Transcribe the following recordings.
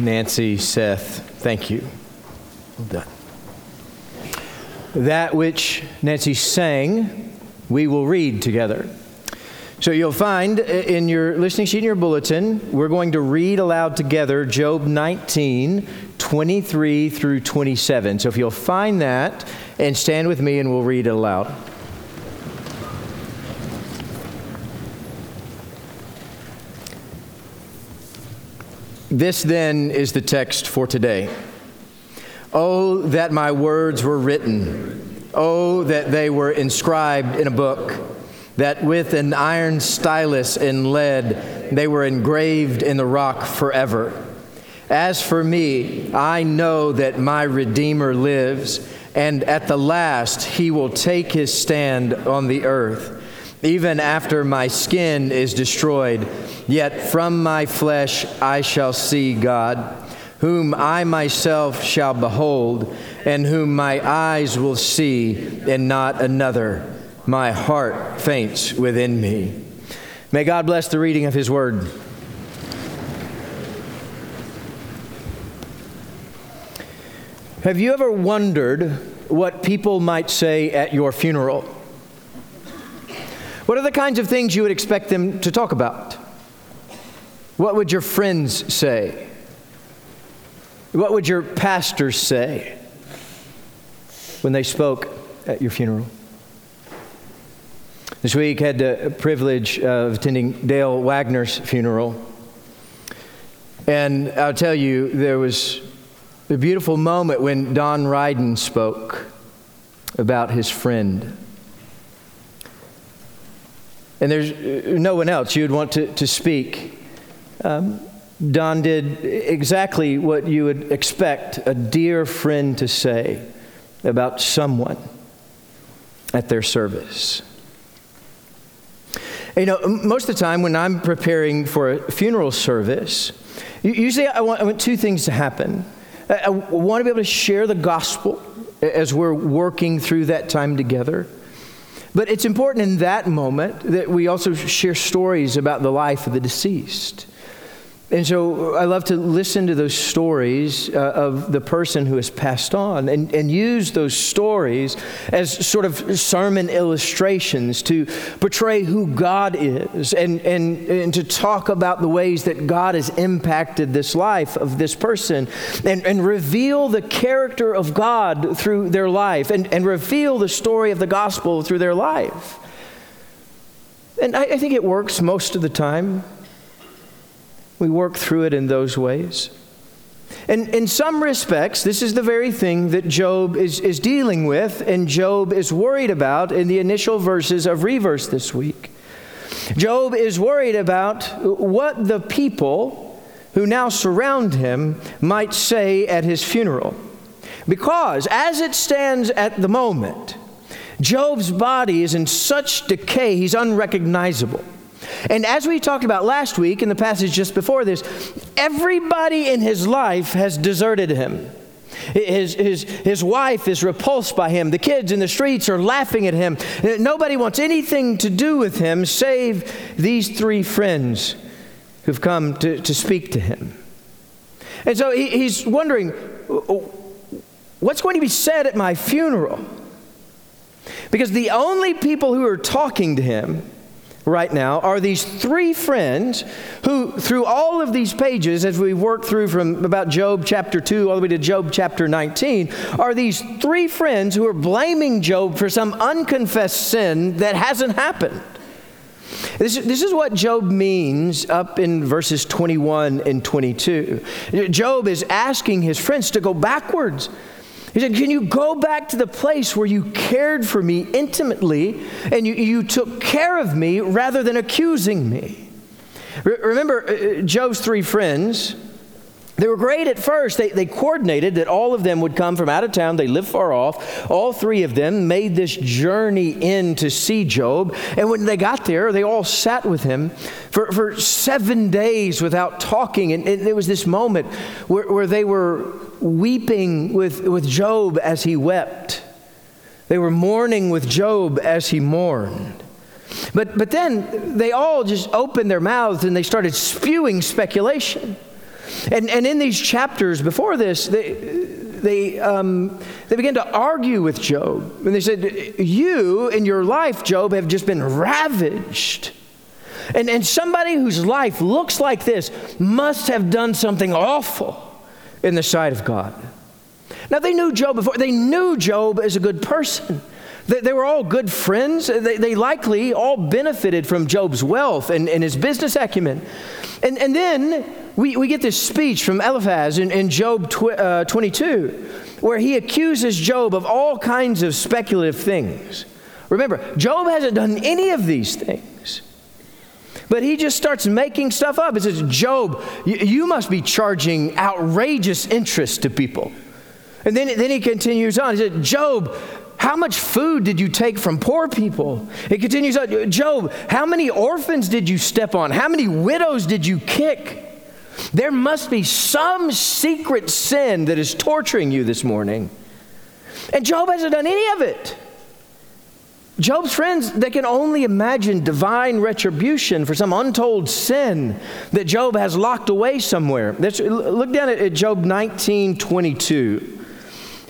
Nancy, Seth, thank you. Well done. That which Nancy sang, we will read together. So you'll find uh, in your listening sheet in your bulletin, we're going to read aloud together Job 19, 23 through 27. So if you'll find that and stand with me and we'll read it aloud. This then is the text for today. Oh, that my words were written. Oh, that they were inscribed in a book, that with an iron stylus in lead they were engraved in the rock forever. As for me, I know that my Redeemer lives, and at the last he will take his stand on the earth. Even after my skin is destroyed, yet from my flesh I shall see God, whom I myself shall behold, and whom my eyes will see, and not another. My heart faints within me. May God bless the reading of his word. Have you ever wondered what people might say at your funeral? What are the kinds of things you would expect them to talk about? What would your friends say? What would your pastors say when they spoke at your funeral? This week I had the privilege of attending Dale Wagner's funeral. And I'll tell you, there was a beautiful moment when Don Ryden spoke about his friend. And there's uh, no one else you would want to, to speak. Um, Don did exactly what you would expect a dear friend to say about someone at their service. You know, most of the time when I'm preparing for a funeral service, usually I want, I want two things to happen. I want to be able to share the gospel as we're working through that time together. But it's important in that moment that we also share stories about the life of the deceased. And so I love to listen to those stories uh, of the person who has passed on and, and use those stories as sort of sermon illustrations to portray who God is and, and, and to talk about the ways that God has impacted this life of this person and, and reveal the character of God through their life and, and reveal the story of the gospel through their life. And I, I think it works most of the time. We work through it in those ways. And in some respects, this is the very thing that Job is, is dealing with and Job is worried about in the initial verses of Reverse this week. Job is worried about what the people who now surround him might say at his funeral. Because as it stands at the moment, Job's body is in such decay, he's unrecognizable. And as we talked about last week in the passage just before this, everybody in his life has deserted him. His, his, his wife is repulsed by him. The kids in the streets are laughing at him. Nobody wants anything to do with him save these three friends who've come to, to speak to him. And so he, he's wondering what's going to be said at my funeral? Because the only people who are talking to him right now are these three friends who, through all of these pages, as we work through from about Job chapter 2 all the way to Job chapter 19, are these three friends who are blaming Job for some unconfessed sin that hasn't happened. This, this is what Job means up in verses 21 and 22. Job is asking his friends to go backwards He said, Can you go back to the place where you cared for me intimately and you, you took care of me rather than accusing me? Re- remember, uh, uh, Job's three friends, they were great at first. They, they coordinated that all of them would come from out of town. They lived far off. All three of them made this journey in to see Job. And when they got there, they all sat with him for, for seven days without talking. And, and there was this moment where, where they were weeping with, with Job as he wept. They were mourning with Job as he mourned. But, but then they all just opened their mouths and they started spewing speculation. And, and in these chapters before this, they, they, um, they began to argue with Job. And they said, You in your life, Job, have just been ravaged. And, and somebody whose life looks like this must have done something awful in the sight of God. Now, they knew Job before, they knew Job as a good person. They, they were all good friends. They, they, likely all benefited from Job's wealth and, and his business acumen. And, and then we, we get this speech from Eliphaz in, in Job uh, 22, where he accuses Job of all kinds of speculative things. Remember, Job hasn't done any of these things. But he just starts making stuff up. It says, Job, you, must be charging outrageous interest to people. And then, then he continues on. He said, Job, how much food did you take from poor people? It continues on. Job, how many orphans did you step on? How many widows did you kick? There must be some secret sin that is torturing you this morning. And Job hasn't done any of it. Job's friends, they can only imagine divine retribution for some untold sin that Job has locked away somewhere. look down at Job 19 22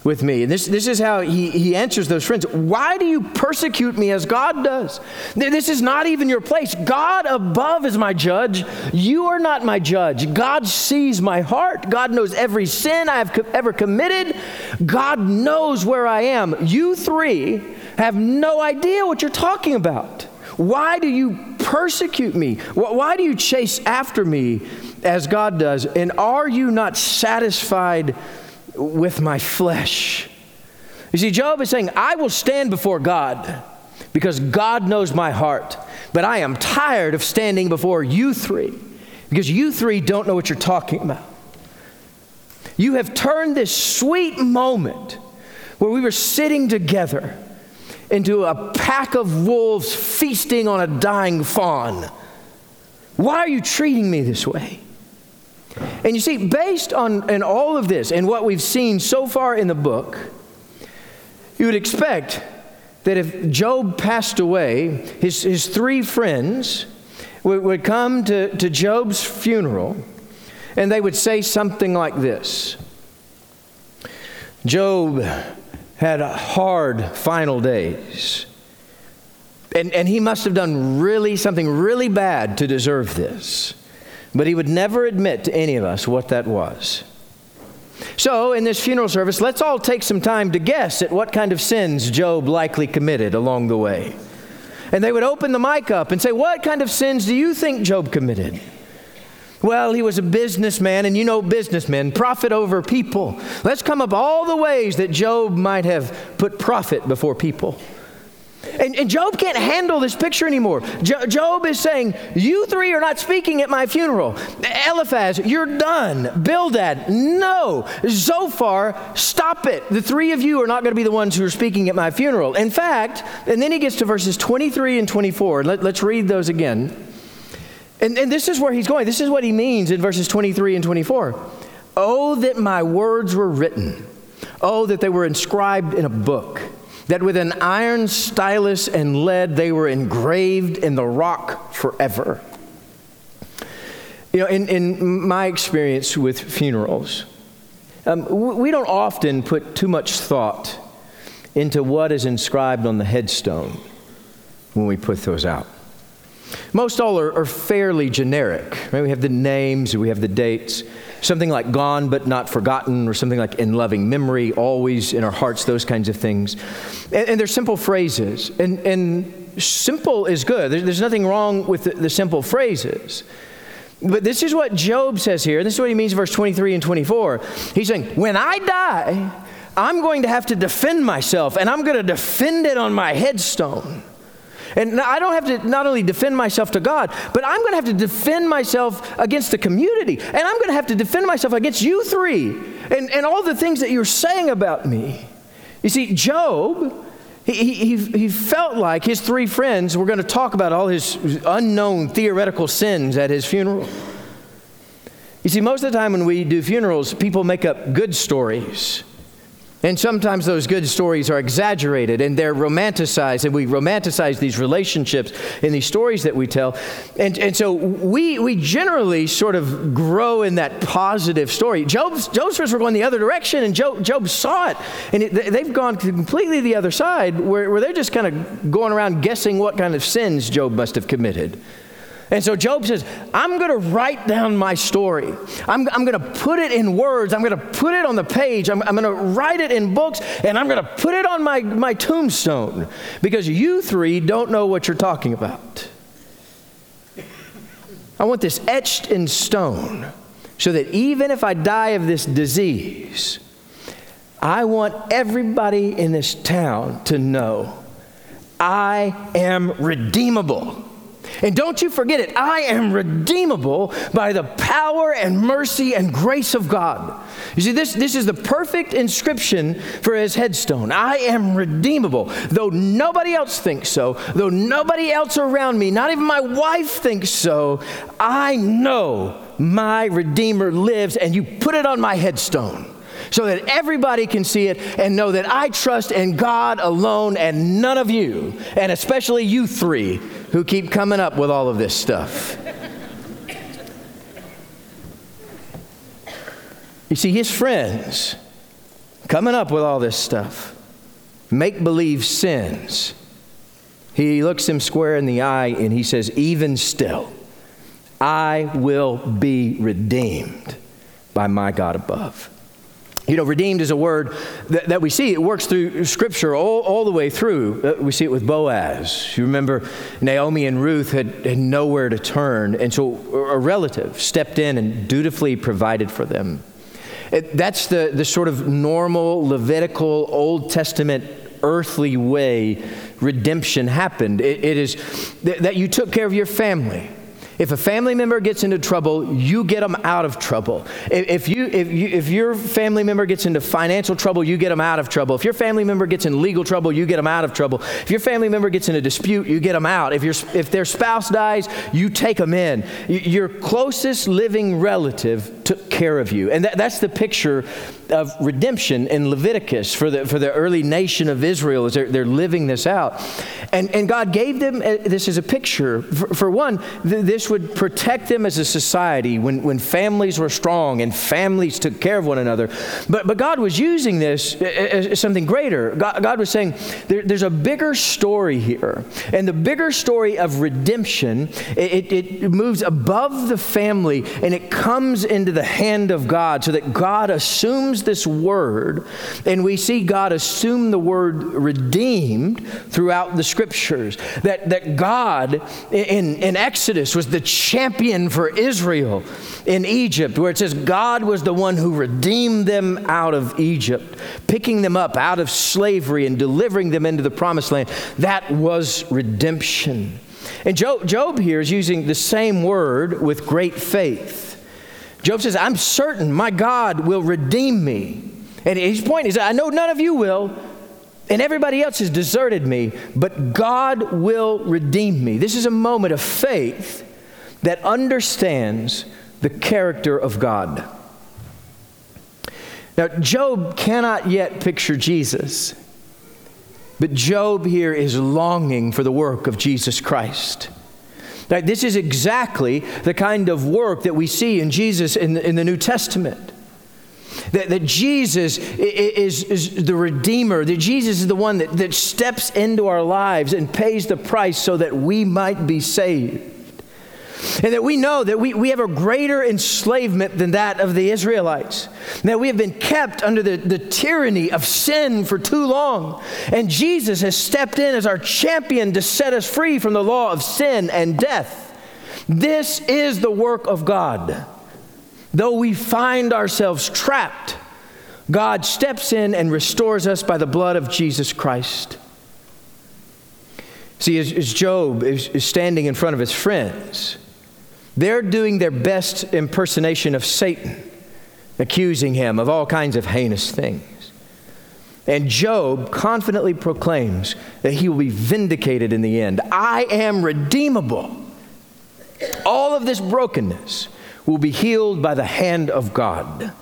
with me. And this, this is how he, he answers those friends. Why do you persecute me as God does? This is not even your place. God above is my judge. You are not my judge. God sees my heart. God knows every sin I have ever committed. God knows where I am. You three have no idea what you're talking about. Why do you persecute me? Why do you chase after me as God does? And are you not satisfied? with my flesh. You see, Job is saying, I will stand before God because God knows my heart, but I am tired of standing before you three because you three don't know what you're talking about. You have turned this sweet moment where we were sitting together into a pack of wolves feasting on a dying fawn. Why are you treating me this way? And you see, based on in all of this and what we've seen so far in the book, you would expect that if Job passed away, his, his three friends would, would come to, to Job's funeral and they would say something like this Job had hard final days. And, and he must have done really something really bad to deserve this. But he would never admit to any of us what that was. So, in this funeral service, let's all take some time to guess at what kind of sins Job likely committed along the way. And they would open the mic up and say, What kind of sins do you think Job committed? Well, he was a businessman, and you know businessmen, profit over people. Let's come up all the ways that Job might have put profit before people. And, and, Job can't handle this picture anymore. Jo- Job is saying, You three are not speaking at my funeral. Eliphaz, you're done. Bildad, no. Zophar, stop it. The three of you are not going to be the ones who are speaking at my funeral. In fact, and then he gets to verses 23 and 24. Let, us read those again. And, and this is where he's going. This is what he means in verses 23 and 24. Oh, that my words were written. Oh, that they were inscribed in a book that with an iron stylus and lead they were engraved in the rock forever. You know, in, in my experience with funerals, um, we don't often put too much thought into what is inscribed on the headstone when we put those out. Most all are, are fairly generic. Right? We have the names, we have the dates something like gone but not forgotten, or something like in loving memory, always in our hearts, those kinds of things. And, and they're simple phrases. And, and simple is good. There's, there's nothing wrong with the, the simple phrases. But this is what Job says here. This is what he means in verse 23 and 24. He's saying, When I die, I'm going to have to defend myself, and I'm going to defend it on my headstone. And I don't have to not only defend myself to God, but I'm going to have to defend myself against the community. And I'm going to have to defend myself against you three and, and all the things that you're saying about me. You see, Job, he, he, he felt like his three friends were going to talk about all his unknown theoretical sins at his funeral. You see, most of the time when we do funerals, people make up good stories. And sometimes those good stories are exaggerated and they're romanticized, and we romanticize these relationships in these stories that we tell. And, and so we, we generally sort of grow in that positive story. Job's, Job's friends were going the other direction, and Job, Job saw it. And it, they've gone completely the other side, where, where they're just kind of going around guessing what kind of sins Job must have committed. And so Job says, I'm going to write down my story. I'm, I'm going to put it in words. I'm going to put it on the page. I'm, I'm going to write it in books, and I'm going to put it on my, my tombstone because you three don't know what you're talking about. I want this etched in stone so that even if I die of this disease, I want everybody in this town to know I am redeemable. And don't you forget it, I am redeemable by the power and mercy and grace of God. You see, this, this is the perfect inscription for his headstone. I am redeemable. Though nobody else thinks so, though nobody else around me, not even my wife thinks so, I know my Redeemer lives, and you put it on my headstone so that everybody can see it and know that I trust in God alone and none of you, and especially you three who keep coming up with all of this stuff. You see, his friends coming up with all this stuff, make believe sins. He looks him square in the eye and he says, Even still, I will be redeemed by my God above. You know, redeemed is a word that, that, we see. It works through Scripture all, all the way through. Uh, we see it with Boaz. You remember Naomi and Ruth had, had nowhere to turn, and so a relative stepped in and dutifully provided for them. It, that's the, the sort of normal Levitical Old Testament earthly way redemption happened. it, it is th- that you took care of your family if a family member gets into trouble, you get them out of trouble. If, you, if, you, if your family member gets into financial trouble, you get them out of trouble. If your family member gets in legal trouble, you get them out of trouble. If your family member gets in a dispute, you get them out. If, your, if their spouse dies, you take them in. Your closest living relative took care of you. And that, that's the picture of redemption in Leviticus for the, for the early nation of Israel as they're, they're living this out. And, and God gave them uh, this as a picture. For, for one, th- this would protect them as a society when, when families were strong and families took care of one another. But, but God was using this uh, uh, as, as something greater. God, God was saying there, there's a bigger story here. And the bigger story of redemption, it, it, it moves above the family and it comes into the hand of God so that God assumes this word, and we see God assume the word redeemed throughout the scriptures. That, that God in, in Exodus was the champion for Israel in Egypt, where it says God was the one who redeemed them out of Egypt, picking them up out of slavery and delivering them into the promised land. That was redemption. And Job, Job here is using the same word with great faith. Job says, I'm certain my God will redeem me. And his point is, I know none of you will, and everybody else has deserted me, but God will redeem me. This is a moment of faith that understands the character of God. Now, Job cannot yet picture Jesus, but Job here is longing for the work of Jesus Christ. Now, this is exactly the kind of work that we see in Jesus in the, in the New Testament. That, that Jesus is, is the Redeemer, that Jesus is the one that, that steps into our lives and pays the price so that we might be saved. And that we know that we, we have a greater enslavement than that of the Israelites. That we have been kept under the, the tyranny of sin for too long. And Jesus has stepped in as our champion to set us free from the law of sin and death. This is the work of God. Though we find ourselves trapped, God steps in and restores us by the blood of Jesus Christ. See, as, Job is standing in front of his friends, they're doing their best impersonation of Satan, accusing him of all kinds of heinous things. And Job confidently proclaims that he will be vindicated in the end. I am redeemable. All of this brokenness will be healed by the hand of God.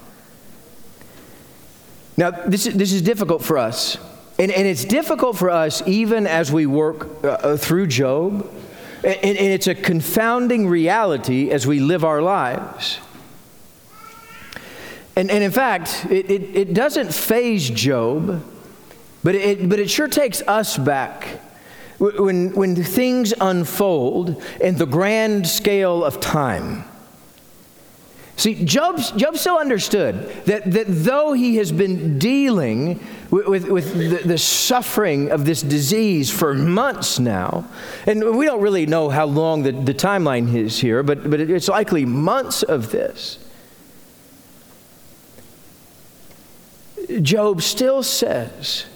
Now, this is, this is difficult for us. And, and it's difficult for us even as we work uh, uh, through Job. And, and it's a confounding reality as we live our lives. And, and in fact, it, it, it doesn't faze Job, but it, but it sure takes us back when, when things unfold in the grand scale of time. See, Job, Job still understood that, that though he has been dealing with, with, with the, the, suffering of this disease for months now, and we don't really know how long the, the timeline is here, but, but it's likely months of this. Job still says,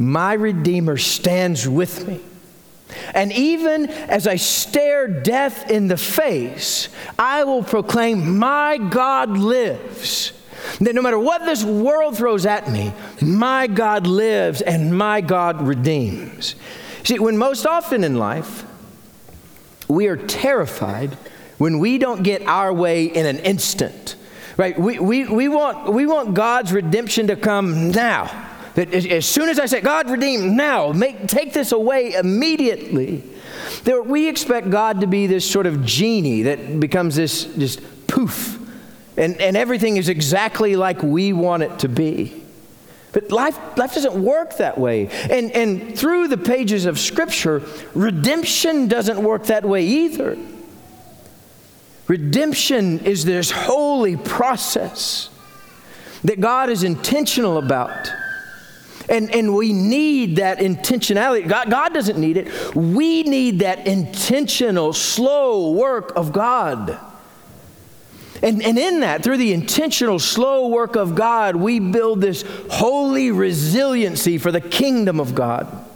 My Redeemer stands with me. And even as I stare death in the face, I will proclaim, My God lives. That no matter what this world throws at me, my God lives and my God redeems. See, when most often in life, we are terrified when we don't get our way in an instant. Right? We, we, we, want, we want God's redemption to come now. That as soon as I say, God redeem now, make, take this away immediately, that we expect God to be this sort of genie that becomes this just poof, and, and everything is exactly like we want it to be. But life, life doesn't work that way. And, and through the pages of Scripture, redemption doesn't work that way either. Redemption is this holy process that God is intentional about. And, and we need that intentionality. God, God doesn't need it. We need that intentional, slow work of God. And, and in that, through the intentional, slow work of God, we build this holy resiliency for the kingdom of God.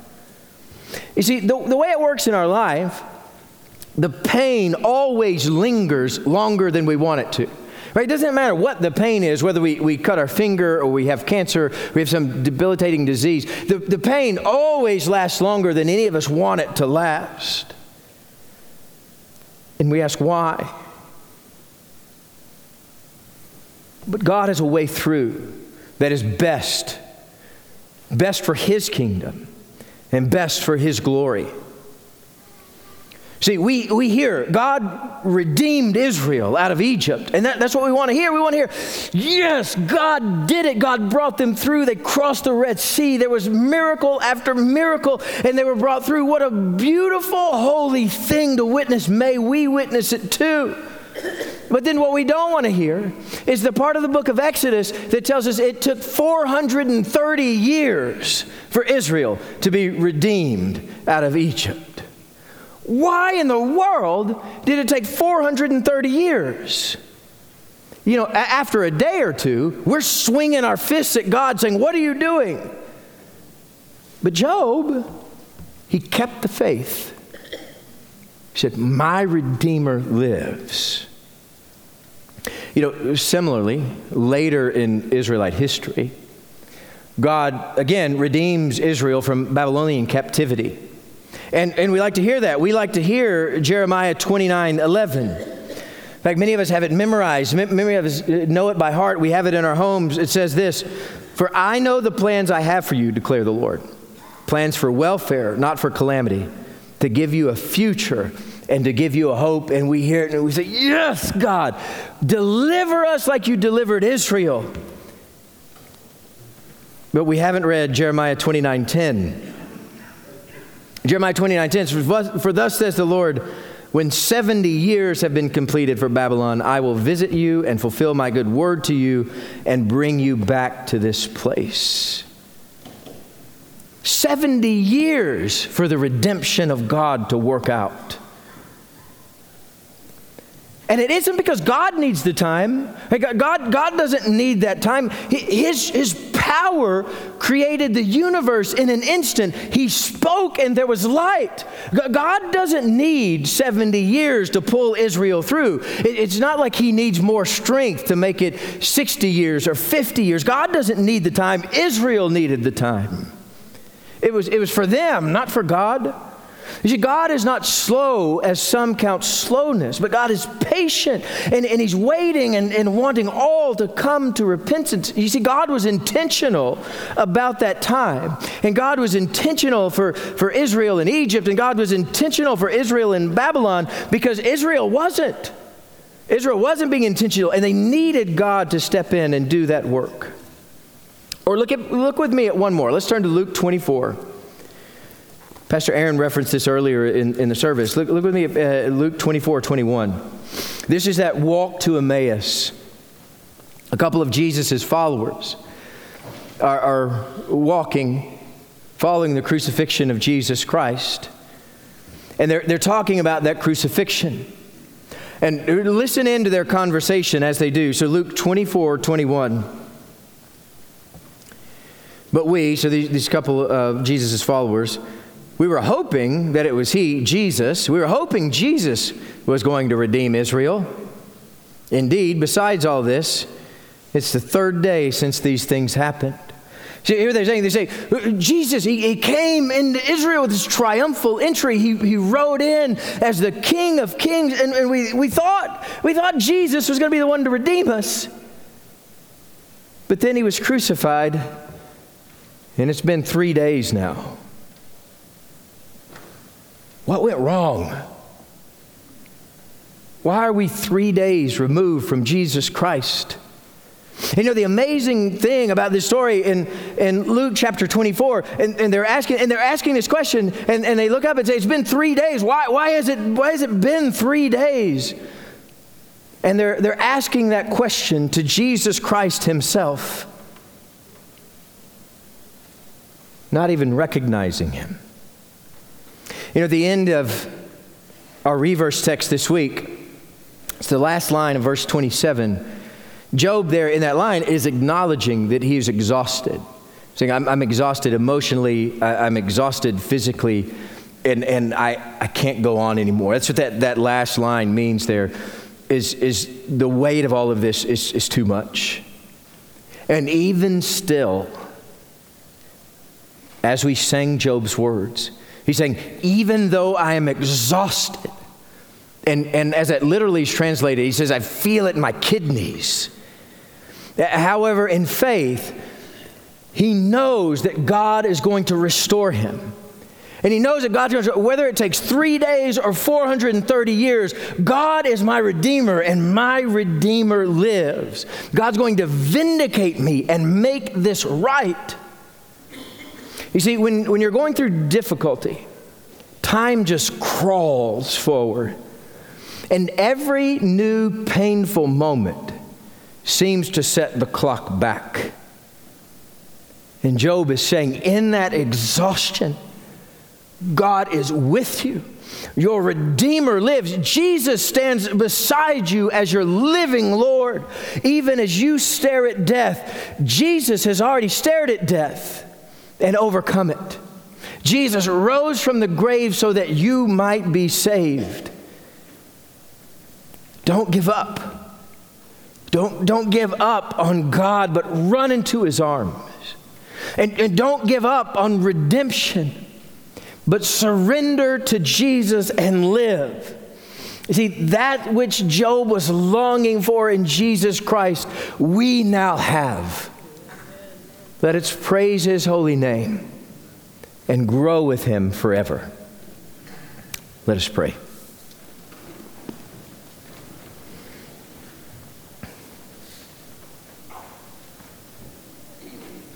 You see, the, the way it works in our life, the pain always lingers longer than we want it to. Right? It doesn't matter what the pain is, whether we, we cut our finger or we have cancer, we have some debilitating disease. The, the pain always lasts longer than any of us want it to last. And we ask why. But God has a way through that is best, best for His kingdom and best for His glory. See, we, we hear God redeemed Israel out of Egypt, and that, that's what we want to hear. We want to hear, yes, God did it. God brought them through. They crossed the Red Sea. There was miracle after miracle, and they were brought through. What a beautiful, holy thing to witness. May we witness it too. But then what we don't want to hear is the part of the book of Exodus that tells us it took 430 years for Israel to be redeemed out of Egypt. Why in the world did it take 430 years? You know, after a day or two, we're swinging our fists at God saying, What are you doing? But Job, he kept the faith. He said, My Redeemer lives. You know, similarly, later in Israelite history, God again redeems Israel from Babylonian captivity. And, and we like to hear that. We like to hear Jeremiah 29 11. In fact, many of us have it memorized. Many of us uh, know it by heart. We have it in our homes. It says this For I know the plans I have for you, declare the Lord plans for welfare, not for calamity, to give you a future and to give you a hope. And we hear it and we say, Yes, God, deliver us like you delivered Israel. But we haven't read Jeremiah 29 10. Jeremiah 29 10 For thus says the Lord, when 70 years have been completed for Babylon, I will visit you and fulfill my good word to you and bring you back to this place. 70 years for the redemption of God to work out. And it isn't because God needs the time. God, God doesn't need that time. His, his power created the universe in an instant. He spoke and there was light. God doesn't need 70 years to pull Israel through. It's not like He needs more strength to make it 60 years or 50 years. God doesn't need the time. Israel needed the time. It was, it was for them, not for God. You see, God is not slow as some count slowness, but God is patient and, and He's waiting and, and wanting all to come to repentance. You see, God was intentional about that time. And God was intentional for, for Israel in Egypt, and God was intentional for Israel in Babylon because Israel wasn't. Israel wasn't being intentional, and they needed God to step in and do that work. Or look, at, look with me at one more. Let's turn to Luke 24. Pastor Aaron referenced this earlier in, in the service. Look, look with me at uh, Luke 24 21. This is that walk to Emmaus. A couple of Jesus' followers are, are walking, following the crucifixion of Jesus Christ. And they're, they're talking about that crucifixion. And listen into their conversation as they do. So, Luke 24 21. But we, so these, these couple of Jesus' followers, we were hoping that it was He, Jesus. We were hoping Jesus was going to redeem Israel. Indeed, besides all this, it's the third day since these things happened. See, here they're saying, they say, Jesus, he, he came into Israel with his triumphal entry. He, he rode in as the King of Kings, and, and we, we, thought, we thought Jesus was going to be the one to redeem us. But then he was crucified, and it's been three days now. What went wrong? Why are we three days removed from Jesus Christ? You know, the amazing thing about this story in, in Luke chapter 24, and, and, they're asking, and they're asking this question, and, and they look up and say, It's been three days. Why, why, has, it, why has it been three days? And they're, they're asking that question to Jesus Christ Himself, not even recognizing Him. You know, the end of our reverse text this week, it's the last line of verse 27. Job, there in that line, is acknowledging that he is exhausted. Saying, I'm, I'm exhausted emotionally, I, am exhausted physically, and, and I, I can't go on anymore. That's what that, that last line means there, is, is the weight of all of this is, is too much. And even still, as we sang Job's words, He's saying, even though I am exhausted, and, and as it literally is translated, he says, I feel it in my kidneys. However, in faith, he knows that God is going to restore him. And he knows that God's going to, whether it takes three days or 430 years, God is my Redeemer and my Redeemer lives. God's going to vindicate me and make this right. You see, when, when you're going through difficulty, time just crawls forward. And every new painful moment seems to set the clock back. And Job is saying, in that exhaustion, God is with you. Your Redeemer lives. Jesus stands beside you as your living Lord. Even as you stare at death, Jesus has already stared at death and overcome it. Jesus rose from the grave so that you might be saved. Don't give up. Don't, don't give up on God, but run into his arms. And, and don't give up on redemption, but surrender to Jesus and live. You see, that which Job was longing for in Jesus Christ, we now have. Let us praise his holy name and grow with him forever. Let us pray.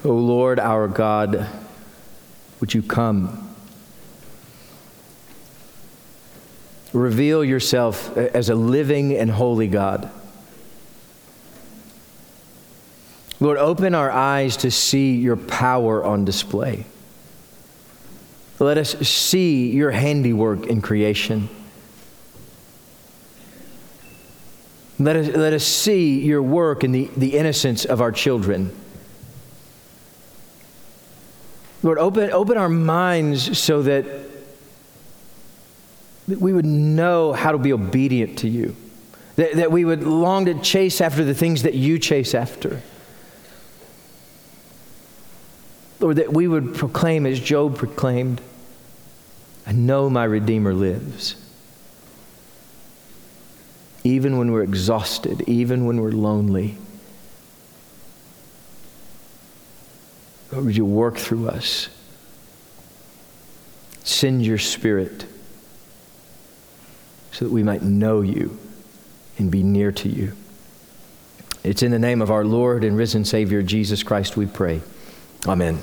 O Lord our God, would you come? Reveal yourself as a living and holy God. Lord, open our eyes to see your power on display. Let us see your handiwork in creation. Let us, let us see your work in the, the innocence of our children. Lord, open, open our minds so that, that we would know how to be obedient to you, that, that we would long to chase after the things that you chase after. Lord, that we would proclaim as Job proclaimed, I know my Redeemer lives. Even when we're exhausted, even when we're lonely. Lord, would you work through us? Send your spirit so that we might know you and be near to you. It's in the name of our Lord and risen Savior, Jesus Christ, we pray. Amen.